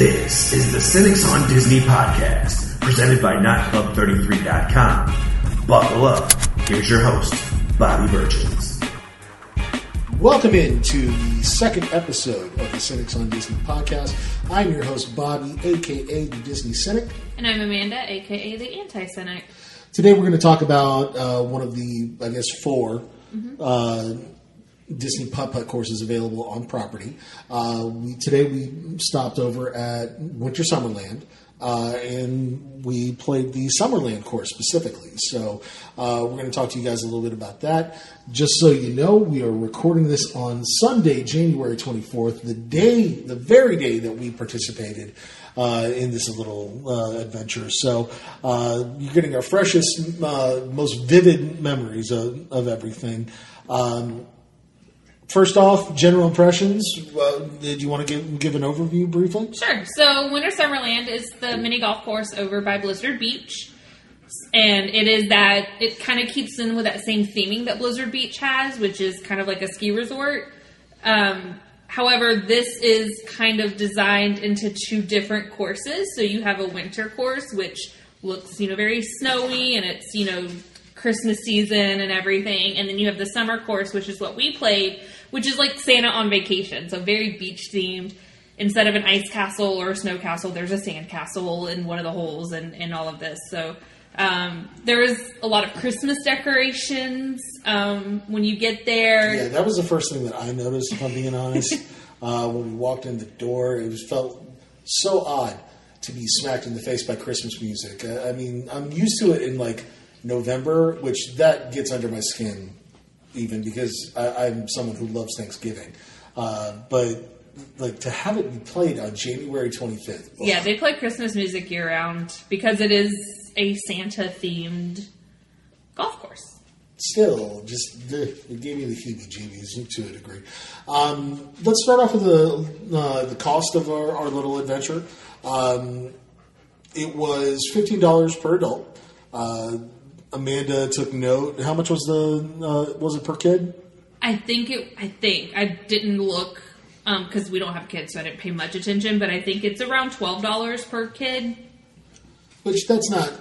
This is the Cynics on Disney podcast, presented by NotClub33.com. Buckle up. Here's your host, Bobby Burchins. Welcome into the second episode of the Cynics on Disney podcast. I'm your host, Bobby, aka the Disney Cynic. And I'm Amanda, aka the Anti Cynic. Today we're going to talk about uh, one of the, I guess, 4 uh, Disney putt putt courses available on property. Uh, we, today we stopped over at Winter Summerland. Uh, and we played the Summerland course specifically. So uh, we're going to talk to you guys a little bit about that. Just so you know, we are recording this on Sunday, January 24th, the day, the very day that we participated uh, in this little uh, adventure. So uh, you're getting our freshest, uh, most vivid memories of, of everything. Um, first off, general impressions. Did you want to give, give an overview briefly? Sure. So, Winter Summerland is the mini golf course over by Blizzard Beach. And it is that, it kind of keeps in with that same theming that Blizzard Beach has, which is kind of like a ski resort. Um, however, this is kind of designed into two different courses. So, you have a winter course, which looks, you know, very snowy and it's, you know, Christmas season and everything. And then you have the summer course, which is what we played, which is like Santa on vacation. So very beach themed. Instead of an ice castle or a snow castle, there's a sand castle in one of the holes and, and all of this. So um, there is a lot of Christmas decorations um, when you get there. Yeah, that was the first thing that I noticed, if I'm being honest. uh, when we walked in the door, it was felt so odd to be smacked in the face by Christmas music. Uh, I mean, I'm used to it in like November, which that gets under my skin, even because I, I'm someone who loves Thanksgiving. Uh, but like to have it be played on January 25th. Yeah, they play Christmas music year round because it is a Santa themed golf course. still just the, it gave me the heebie-jeebies to a degree. Um, let's start off with the uh, the cost of our, our little adventure. Um, it was fifteen dollars per adult. Uh, Amanda took note. How much was the uh, was it per kid? I think it. I think I didn't look because we don't have kids, so I didn't pay much attention. But I think it's around twelve dollars per kid. Which that's not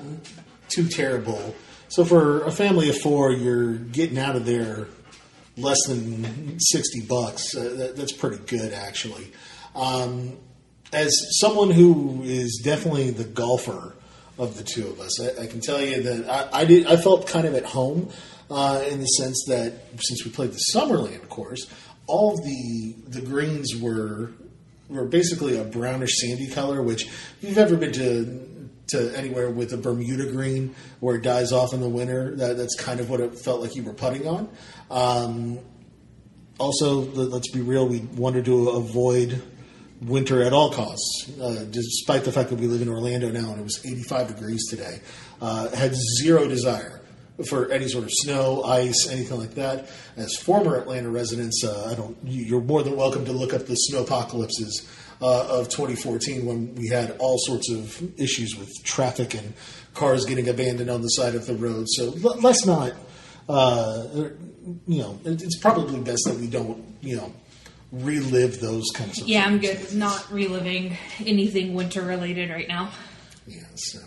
too terrible. So for a family of four, you're getting out of there less than sixty bucks. Uh, that, that's pretty good, actually. Um, as someone who is definitely the golfer of the two of us, I, I can tell you that I, I did. I felt kind of at home uh, in the sense that since we played the Summerland course, all the the greens were were basically a brownish sandy color. Which, if you've ever been to to anywhere with a Bermuda green where it dies off in the winter, that, that's kind of what it felt like you were putting on. Um, also, let- let's be real, we wanted to avoid winter at all costs, uh, despite the fact that we live in Orlando now and it was 85 degrees today. Uh, had zero desire for any sort of snow, ice, anything like that. As former Atlanta residents, uh, I don't. you- You're more than welcome to look up the snow apocalypses uh, of 2014 when we had all sorts of issues with traffic and cars getting abandoned on the side of the road. So let's not. Uh, you know, it's probably best that we don't. You know. Relive those kinds of Yeah, I'm good. with Not reliving anything winter related right now. Yeah, so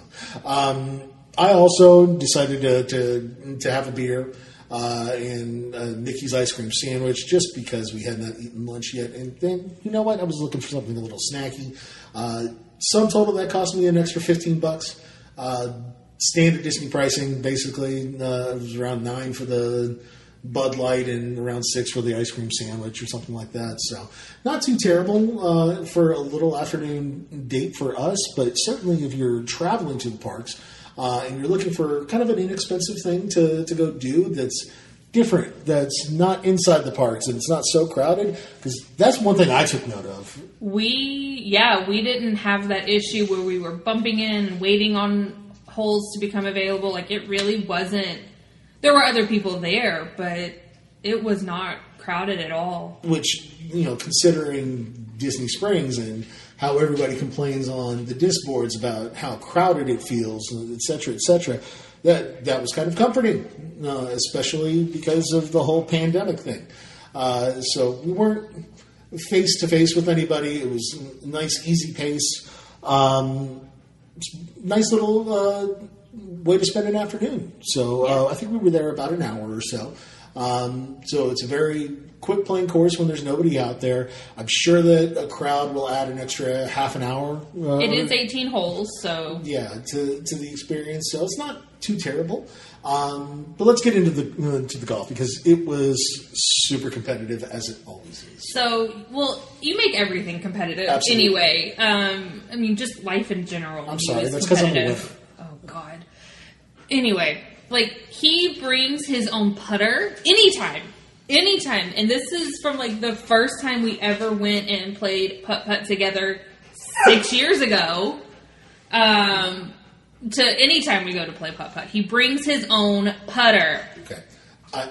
um, I also decided to to, to have a beer uh, and uh, Mickey's ice cream sandwich just because we had not eaten lunch yet. And then you know what? I was looking for something a little snacky. Uh, sum total that cost me an extra fifteen bucks. Uh, standard Disney pricing, basically, uh, it was around nine for the Bud Light and around six for the ice cream sandwich or something like that. So not too terrible uh, for a little afternoon date for us, but certainly if you're traveling to the parks uh, and you're looking for kind of an inexpensive thing to, to go do that's different, that's not inside the parks and it's not so crowded, because that's one thing I took note of. We, yeah, we didn't have that issue where we were bumping in and waiting on holes to become available. Like it really wasn't. There were other people there, but it was not crowded at all. which you know, considering Disney Springs and how everybody complains on the DIS boards about how crowded it feels, et cetera, et cetera, that that was kind of comforting, uh, especially because of the whole pandemic thing. Uh, so we weren't face to face with anybody. It was nice, easy pace. Um, nice little uh, way to spend an afternoon. So uh, I think we were there about an hour or so. Um, so it's a very quick playing course when there's nobody out there. I'm sure that a crowd will add an extra half an hour. Uh, It is 18 holes, so yeah, to, to the experience. So it's not too terrible. Um, but let's get into the uh, to the golf because it was super competitive as it always is. so well. You make everything competitive Absolutely. anyway. Um, I mean, just life in general. I'm sorry, that's 'cause I'm a. God. Anyway, like he brings his own putter anytime, anytime, and this is from like the first time we ever went and played putt putt together six years ago. Um, to anytime we go to play putt putt, he brings his own putter. Okay, I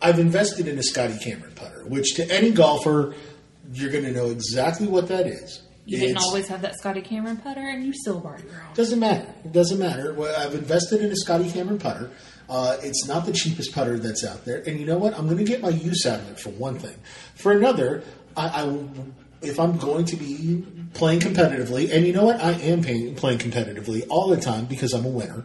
I've invested in a Scotty Cameron putter, which to any golfer you're going to know exactly what that is. You didn't always have that Scotty Cameron putter, and you still borrow your own. Doesn't matter. It doesn't matter. Well, I've invested in a Scotty Cameron putter. Uh, it's not the cheapest putter that's out there, and you know what? I'm going to get my use out of it for one thing. For another, I, I if I'm going to be playing competitively, and you know what? I am paying, playing competitively all the time because I'm a winner.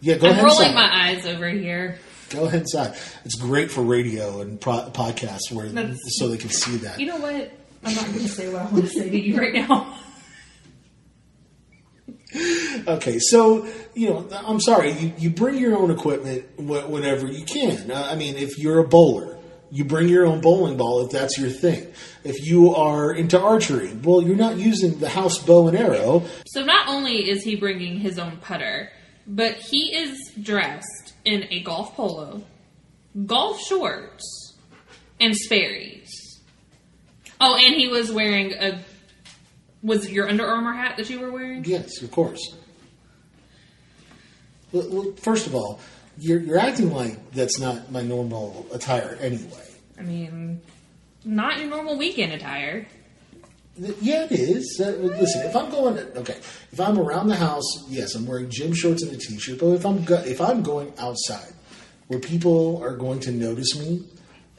Yeah, go I'm ahead. rolling sign. my eyes over here. Go ahead and sign. It's great for radio and pro- podcasts where That's- so they can see that. You know what? I'm not going to say what I want to say to you right now. Okay, so you know, I'm sorry. You, you bring your own equipment wh- whenever you can. Uh, I mean, if you're a bowler, you bring your own bowling ball if that's your thing. If you are into archery, well, you're not using the house bow and arrow. So not only is he bringing his own putter, but he is dressed in a golf polo, golf shorts, and Sperry's. Oh, and he was wearing a. Was it your Under Armour hat that you were wearing? Yes, of course. Well, well, first of all, you're, you're acting like that's not my normal attire anyway. I mean, not your normal weekend attire. Yeah, it is. Uh, listen, if I'm going, okay, if I'm around the house, yes, I'm wearing gym shorts and a t-shirt. But if I'm go- if I'm going outside, where people are going to notice me,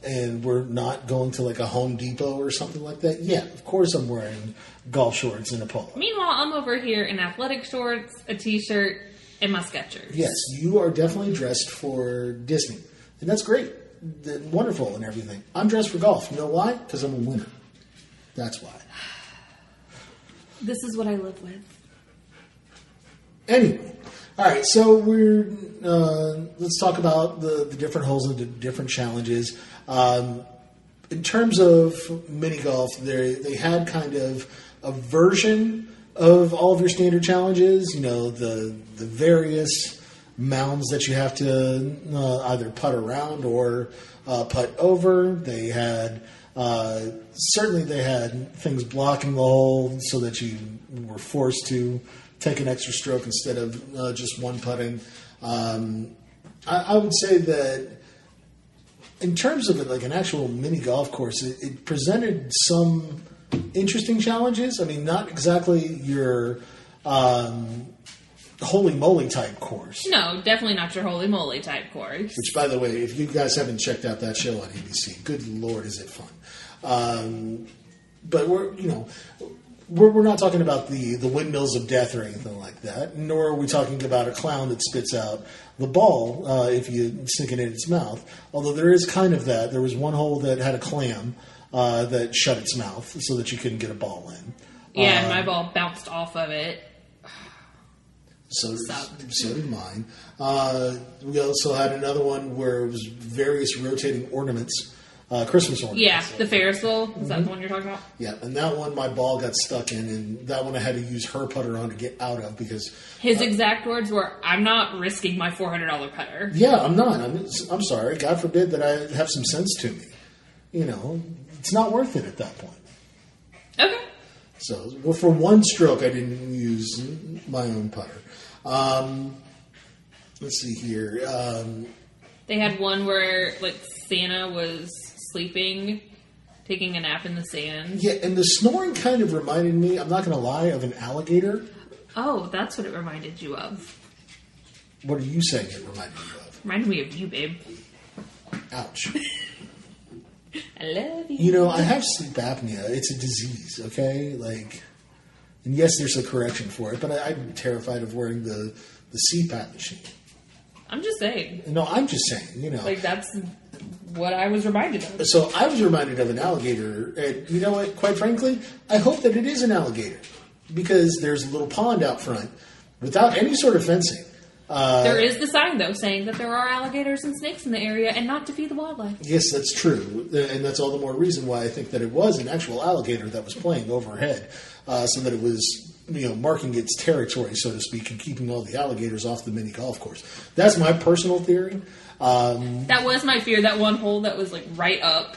and we're not going to like a Home Depot or something like that, yeah, of course I'm wearing golf shorts and a polo. Meanwhile, I'm over here in athletic shorts, a t-shirt, and my Skechers. Yes, you are definitely dressed for Disney, and that's great, Th- wonderful, and everything. I'm dressed for golf. You know why? Because I'm a winner. That's why. This is what I live with. Anyway, all right. So we're uh, let's talk about the, the different holes and the different challenges. Um, in terms of mini golf, they they had kind of a version of all of your standard challenges. You know, the the various mounds that you have to uh, either putt around or uh, putt over. They had uh, certainly they had things blocking the hole so that you were forced to take an extra stroke instead of uh, just one putting. Um, I, I would say that in terms of it, like an actual mini golf course, it, it presented some interesting challenges. I mean, not exactly your um, Holey Moley type course. No, definitely not your Holey Moley type course. Which, by the way, if you guys haven't checked out that show on ABC, good lord, is it fun! Um, but we're you know we're, we're not talking about the the windmills of death or anything like that, nor are we talking about a clown that spits out the ball uh, if you stick it in its mouth. Although there is kind of that. There was one hole that had a clam uh, that shut its mouth so that you couldn't get a ball in. Yeah, and my ball bounced off of it. So, Sucked. so did mine. Uh, we also had another one where it was various rotating ornaments, uh, Christmas ornaments. Yeah, the Ferris wheel. Is Mm-hmm. that the one you're talking about? Yeah, and that one my ball got stuck in, and that one I had to use her putter on to get out of because, His exact words were, "I'm not risking my four hundred dollar putter." yeah, I'm not. I'm, I'm sorry. God forbid that I have some sense to me. You know, it's not worth it at that point. Okay. So, well, for one stroke, I didn't use my own putter. Um, let's see here. Um, They had one where like Santa was sleeping, taking a nap in the sand. yeah, and the snoring kind of reminded me. I'm not going to lie, of an alligator. Oh, that's what it reminded you of. What are you saying? It reminded me of? Reminded me of you, babe. Ouch. I love you. You know, I have sleep apnea. It's a disease, okay? Like, and yes, there's a correction for it, but I, I'm terrified of wearing the the CPAP machine. I'm just saying. No, I'm just saying, you know. Like that's what I was reminded of. so I was reminded of an alligator, and you know what? Quite frankly, I hope that it is an alligator because there's a little pond out front without any sort of fencing. Uh, There is the sign though saying that there are alligators and snakes in the area and not to feed the wildlife. Yes, that's true, and that's all the more reason why I think that it was an actual alligator that was playing overhead, uh, so that it was you know marking its territory, so to speak, and keeping all the alligators off the mini golf course. That's my personal theory. Um, That was my fear. That one hole that was like right up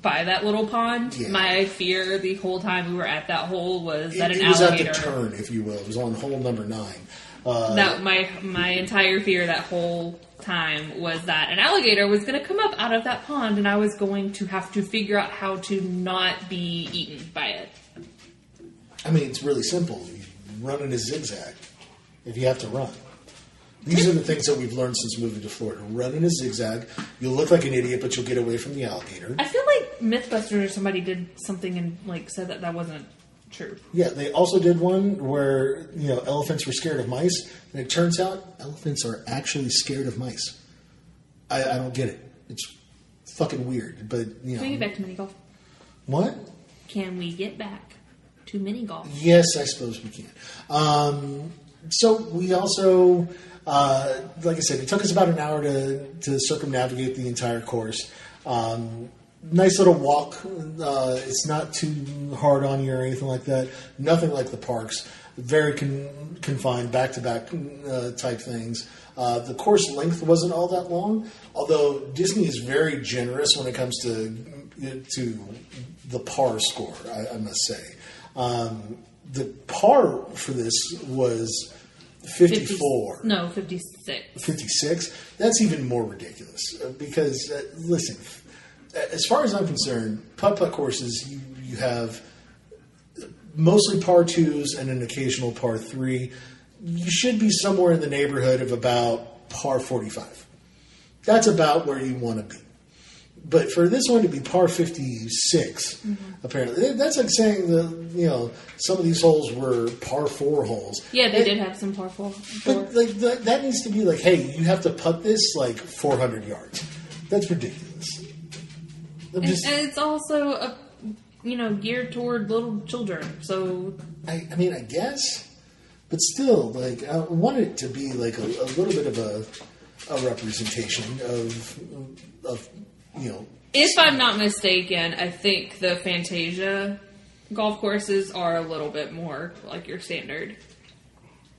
by that little pond. Yeah. My fear the whole time we were at that hole was that it, an it was at the turn, if you will. It was on hole number nine. Uh, that my my entire fear that whole time was that an alligator was going to come up out of that pond and I was going to have to figure out how to not be eaten by it. I mean, it's really simple. You run in a zigzag if you have to run. These are the things that we've learned since moving to Florida. Run in a zigzag. You'll look like an idiot, but you'll get away from the alligator. I feel like MythBusters or somebody did something and like said that that wasn't true. Yeah, they also did one where you know elephants were scared of mice, and it turns out elephants are actually scared of mice. I, I don't get it. It's fucking weird, but you Can we get back to mini golf? what? Can we get back to mini golf? Yes, I suppose we can. Um, so we also, uh, like I said, it took us about an hour to, to circumnavigate the entire course. Um, nice little walk. Uh, it's not too hard on you or anything like that. Nothing like the parks. Very con- confined, back to back type things. Uh, the course length wasn't all that long, although Disney is very generous when it comes to to the par score. I, I must say. Um, the par for this was 54. No, 56. 56 that's even more ridiculous uh, because uh, listen as far as i'm concerned putt putt courses you, you have mostly par twos and an occasional par three you should be somewhere in the neighborhood of about par 45 that's about where you want to be but for this one to be par 56 Mm-hmm. apparently that's like saying that you know some of these holes were par four holes Yeah, they did have some par four. four. but like that, that needs to be like, hey, you have to putt this like 400 yards. That's ridiculous. And, just, and it's also a you know geared toward little children. So I, I mean, I guess, but still, like, I want it to be like a, a little bit of a, a representation of, of, you know, if I'm not mistaken, I think the Fantasia golf courses are a little bit more like your standard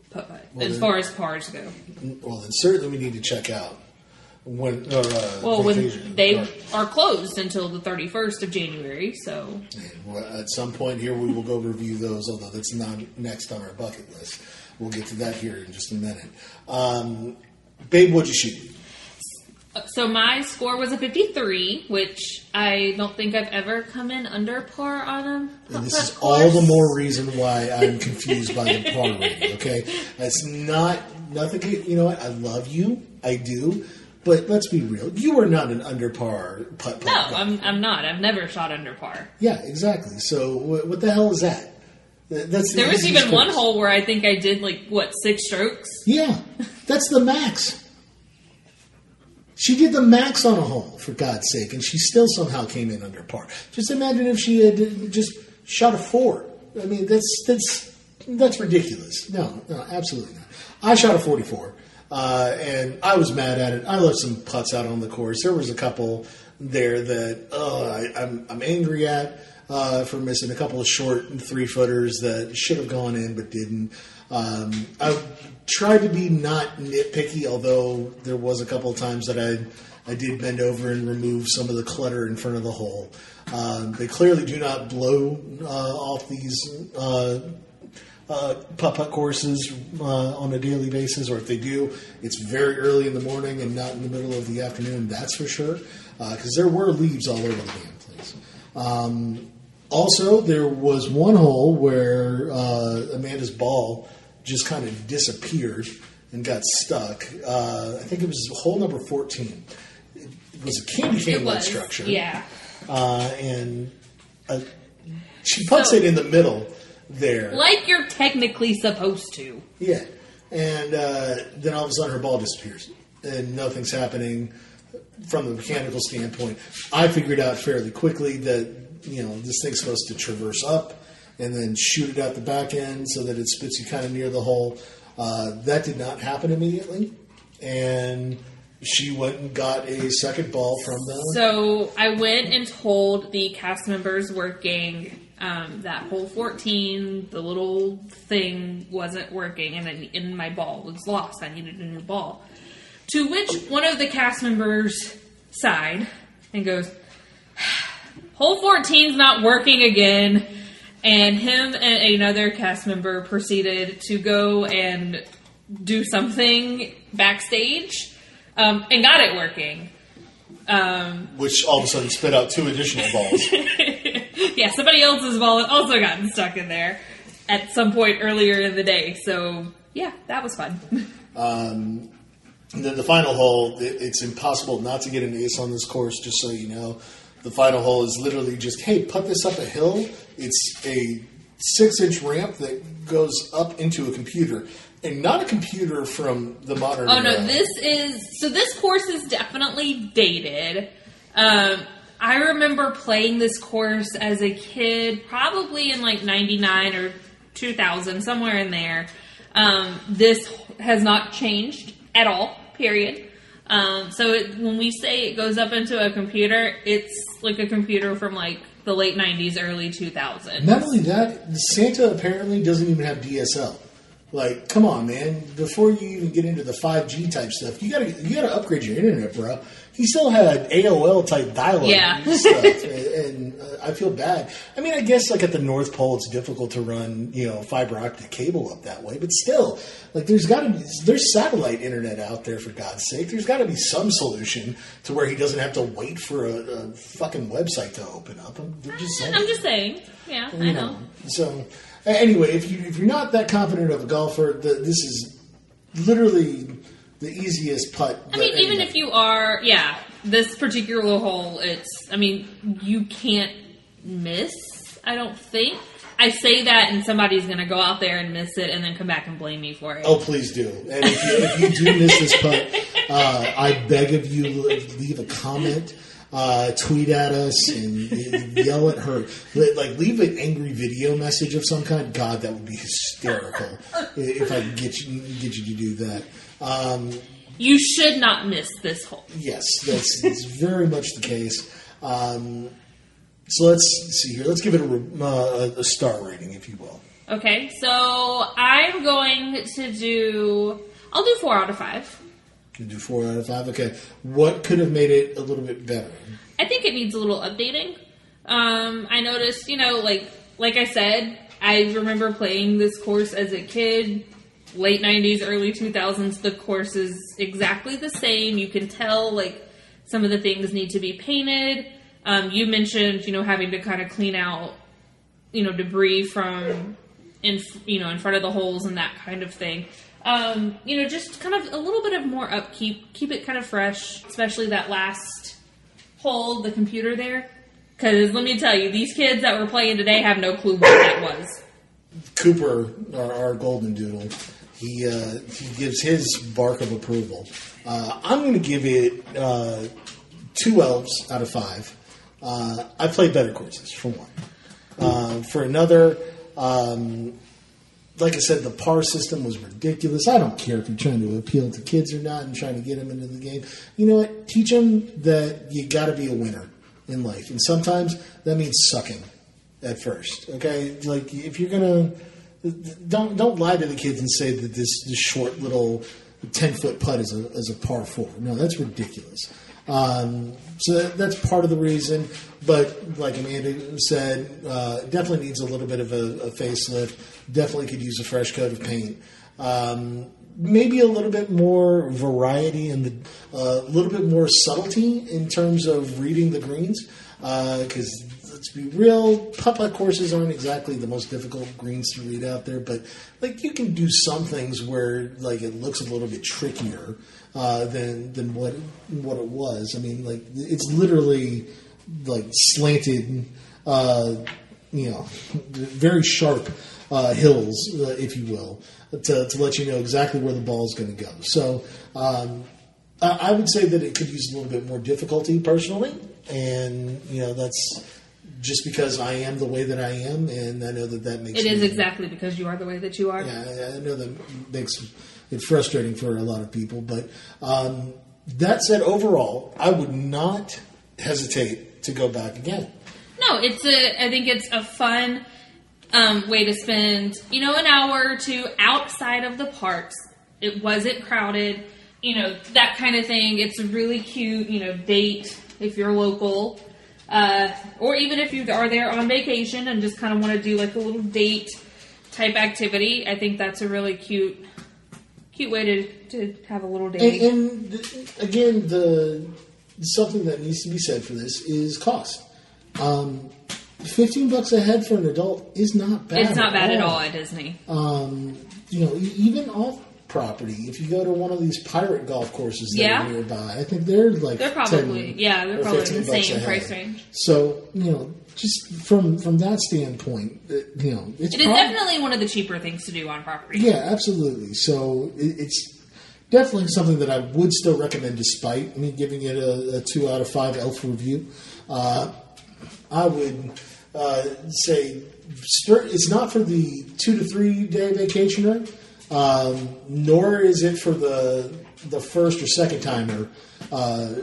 putt putt Well, as then- far as pars go. well, then certainly we need to check out when, or, uh, Well, when they Or- are closed until the 31st of January, so Well, At some point here, we will go review those, although that's not next on our bucket list. We'll get to that here in just a minute. Um, Babe, what'd you shoot? So my score was a 53, which I don't think I've ever come in under par on a And this is all the more reason why I'm confused by the par rating. Okay, it's not nothing. You know what? I love you, I do, but let's be real. You are not an under par putt putt. No. I'm I'm not. I've never shot under par. Yeah, exactly. So what, what the hell is that? That- That's the There was even one hole where I think I did like what six strokes. Yeah, that's the max. She did the max on a hole, for God's sake, and she still somehow came in under par. Just imagine if she had just shot a four. I mean, that's that's that's ridiculous. No, no, absolutely not. I shot a forty-four, uh, and I was mad at it. I left some putts out on the course. There was a couple there that uh, I, I'm I'm angry at uh, for missing a couple of short three footers that should have gone in but didn't. Um, I tried to be not nitpicky, although there was a couple of times that I I did bend over and remove some of the clutter in front of the hole. Um, they clearly do not blow uh, off these uh, uh, putt putt courses uh, on a daily basis, or if they do, it's very early in the morning and not in the middle of the afternoon. That's for sure, because there were leaves all over the damn place. Um, also, there was one hole where uh, Amanda's ball just kind of disappeared and got stuck. Uh, I think it was hole number 14. It was a candy cane like structure. Yeah. uh, and uh, she puts So- it in the middle there. Like you're technically supposed to. Yeah, and uh, then all of a sudden her ball disappears, and nothing's happening from the mechanical standpoint. I figured out fairly quickly that you know this thing's supposed to traverse up and then shoot it out the back end so that it spits you kind of near the hole. Uh, that did not happen immediately, and she went and got a second ball from the. So I went and told the cast members working um, that hole 14, the little thing wasn't working, and then and my ball was lost. I needed a new ball. To which one of the cast members sighed and goes, "Hole 14's not working again." And him and another cast member proceeded to go and do something backstage um, and got it working. Um, which all of a sudden spit out two additional balls. yeah, somebody else's ball had also gotten stuck in there at some point earlier in the day. So yeah, that was fun. And then the final hole, it- it's impossible not to get an ace on this course, just so you know. The final hole is literally just, hey, put this up a hill. It's a six inch ramp that goes up into a computer. And not a computer from the modern oh no, era. this is so. This course is definitely dated. Um, I remember playing this course as a kid, probably in like '99 or 2000, somewhere in there. Um, this has not changed at all. Period. Um, so it, when we say it goes up into a computer, it's like a computer from like the late '90s, early 2000s. Not only that, Santa apparently doesn't even have DSL. Like, come on, man! Before you even get into the 5G type stuff, you gotta you gotta upgrade your internet, bro. He still had AOL type dial-up Yeah. stuff, I feel bad. I mean, I guess like at the North Pole, it's difficult to run you know fiber optic cable up that way, but still, like there's got to be there's satellite internet out there for God's sake. There's got to be some solution to where he doesn't have to wait for a, a fucking website to open up. I'm just saying. I'm just saying. Yeah, I You know. So anyway, if you if you're not that confident of a golfer, the, this is literally the easiest putt. I mean, even if you are, yeah, this particular hole, it's, I mean, you can't miss, I don't think. I say that and somebody's going to go out there and miss it and then come back and blame me for it. Oh, please do. And if you, if you do miss this putt, uh, I beg of you, leave a comment, uh, tweet at us, and yell at her. Like, leave an angry video message of some kind. God, that would be hysterical if I could get you, get you to do that. Um, You should not miss this hole. Yes, that's, that's very much the case. Um, so let's see here. Let's give it a, uh, a star rating, if you will. Okay, so I'm going to do, I'll do four out of five. You do four out of five. Okay, what could have made it a little bit better? I think it needs a little updating. Um, I noticed, you know, like like I said, I remember playing this course as a kid, late '90s, early 2000s. The course is exactly the same. You can tell like some of the things need to be painted. Um, you mentioned, you know, having to kind of clean out, you know, debris from in you know in front of the holes and that kind of thing. Um, you know, just kind of a little bit of more upkeep, keep it kind of fresh, especially that last hole, the computer there. Because let me tell you, these kids that were playing today have no clue what that was. Cooper, our, our golden doodle, he uh, he gives his bark of approval. Uh, I'm going to give it uh, two elves out of five. Uh, I played better courses for one. Uh, for another, um, like I said, the par system was ridiculous. I don't care if you're trying to appeal to kids or not and trying to get them into the game. You know what? Teach them that you got to be a winner in life, and sometimes that means sucking at first. Okay, like if you're gonna don't don't lie to the kids and say that this this short little ten foot putt is a is a par four. No, that's ridiculous. Um, so that, that's part of the reason. But like Amanda said, uh, definitely needs a little bit of a, a facelift. Definitely could use a fresh coat of paint. Um, maybe a little bit more variety and a uh, little bit more subtlety in terms of reading the greens because let's be real, putt-putt courses aren't exactly the most difficult greens to read out there, but like you can do some things where like it looks a little bit trickier uh, than than what what it was. I mean, like it's literally like slanted, uh, you know, very sharp uh, hills, uh, if you will, to, to let you know exactly where the ball is going to go. So. Um, I I would say that it could use a little bit more difficulty personally, and you know that's just because I am the way that I am, and I know that that makes It is exactly because you are the way that you are. Yeah, I- I know that makes it frustrating for a lot of people, but um, that said, overall, I would not hesitate to go back again. No, it's a. I think it's a fun um, way to spend, you know, an hour or two outside of the parks. It wasn't crowded, you know, that kind of thing. It's a really cute, you know, date if you're local, uh, or even if you are there on vacation and just kind of want to do like a little date type activity. I think that's a really cute, cute way to to have a little date. And, and th- again, the something that needs to be said for this is cost. Um, Fifteen bucks a head for an adult is not bad. it's not bad at all at Disney. Um, you know, even off property, if you go to one of these pirate golf courses that Yeah. are nearby, I think they're like They're probably 10 yeah, they're probably the same price range. So you know, just from from that standpoint, uh, you know, it's It is prob- definitely one of the cheaper things to do on property. yeah, absolutely. So it, it's definitely something that I would still recommend, despite me giving it a, a two out of five elf review. Uh, I would uh, say it's not for the two to three day vacationer, um, nor is it for the the first or second timer. Uh,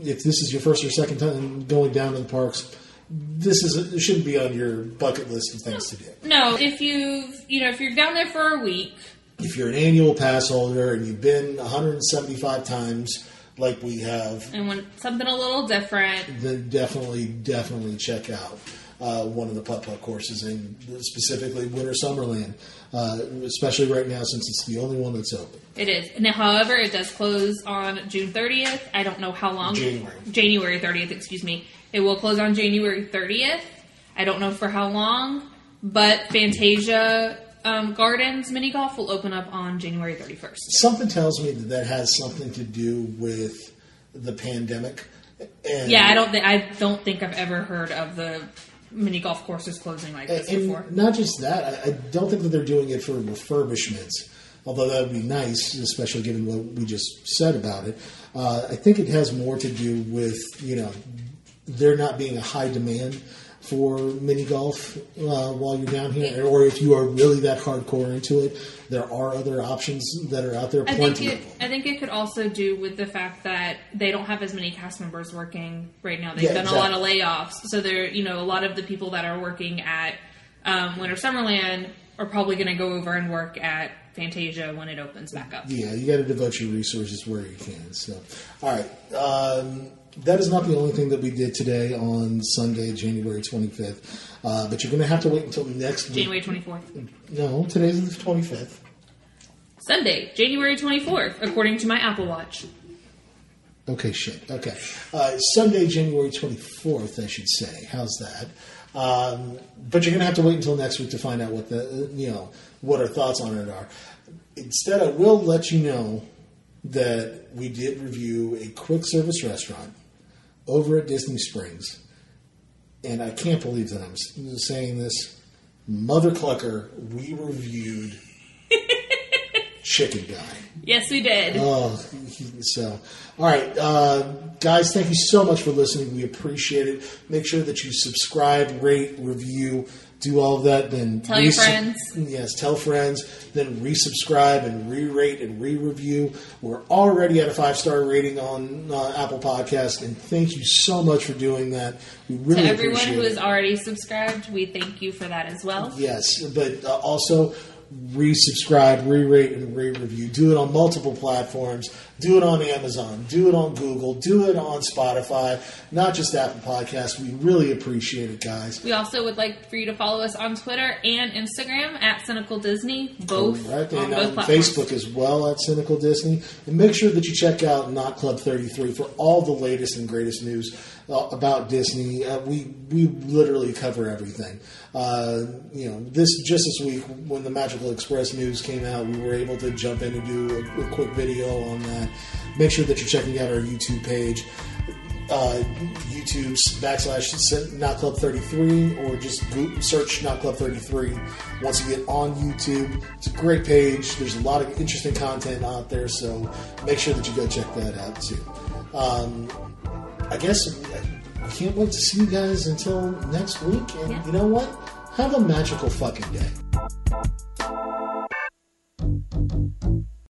if this is your first or second time going down to the parks, this is it shouldn't be on your bucket list of things to do. No, if you've you know if you're down there for a week, if you're an annual pass holder and you've been 175 times like we have, and want something a little different, then definitely, definitely check out uh, one of the putt putt courses, and specifically Winter Summerland, uh, especially right now since it's the only one that's open. it is. Now, however, it does close on June 30th. I don't know how long. January. January 30th, excuse me. It will close on January 30th. I don't know for how long, but Fantasia um, Gardens mini golf will open up on January 31st. Something tells me that that has something to do with the pandemic. And, Yeah, I don't. Th- I don't think I've ever heard of the mini golf courses closing like this and before. not just that, I, I don't think that they're doing it for refurbishments. Although that would be nice, especially given what we just said about it. Uh, I think it has more to do with you know there not being a high demand for mini golf uh, while you're down here, or if you are really that hardcore into it, there are other options that are out there. I think it. I think it could also do with the fact that they don't have as many cast members working right now. They've Yeah, done a lot of layoffs, so they're you know a lot of the people that are working at um, Winter Summerland are probably going to go over and work at Fantasia when it opens back up. Yeah, you got to devote your resources where you can. So, all right. Um, that is not the only thing that we did today on Sunday, January 25th. Uh, but you're going to have to wait until next week. January twenty fourth, No, today's the 25th. Sunday, January twenty fourth, according to my Apple Watch. Okay, shit. Okay. Uh, Sunday, January 24th, I should say. How's that? Um, but you're going to have to wait until next week to find out what the, you know, what our thoughts on it are. Instead, I will let you know that we did review a quick service restaurant over at Disney Springs. And I can't believe that I'm saying this. Mother Clucker, we reviewed Chicken Guy. Yes, we did. Oh, so all right, uh, guys. Thank you so much for listening. We appreciate it. Make sure that you subscribe, rate, review, do all of that. Then Tell your friends. Yes, tell friends. Then resubscribe and re-rate and re-review. We're already at a five-star rating on uh, Apple Podcast, and thank you so much for doing that. We really to everyone who is already subscribed, we thank you for that as well. Yes, but uh, also resubscribe, re-rate, and re-review. Do it on multiple platforms. Do it on Amazon. Do it on Google. Do it on Spotify. Not just Apple Podcasts. We really appreciate it, guys. We also would like for you to follow us on Twitter and Instagram at Cynical Disney, both Correct. on And both platforms. Facebook as well at Cynical Disney. And make sure that you check out Not Club 33 for all the latest and greatest news uh, about Disney. Uh, we we literally cover everything. Uh, you know, this just this week when the Magical Express news came out, we were able to jump in and do a, a quick video on that. Make sure that you're checking out our YouTube page. Uh, YouTube backslash Not Club 33 or just search Not Club 33 once you get on YouTube. It's a great page. There's a lot of interesting content out there, so make sure that you go check that out too. Um, I guess I can't wait to see you guys until next week. And Yeah. you know what? Have a magical fucking day.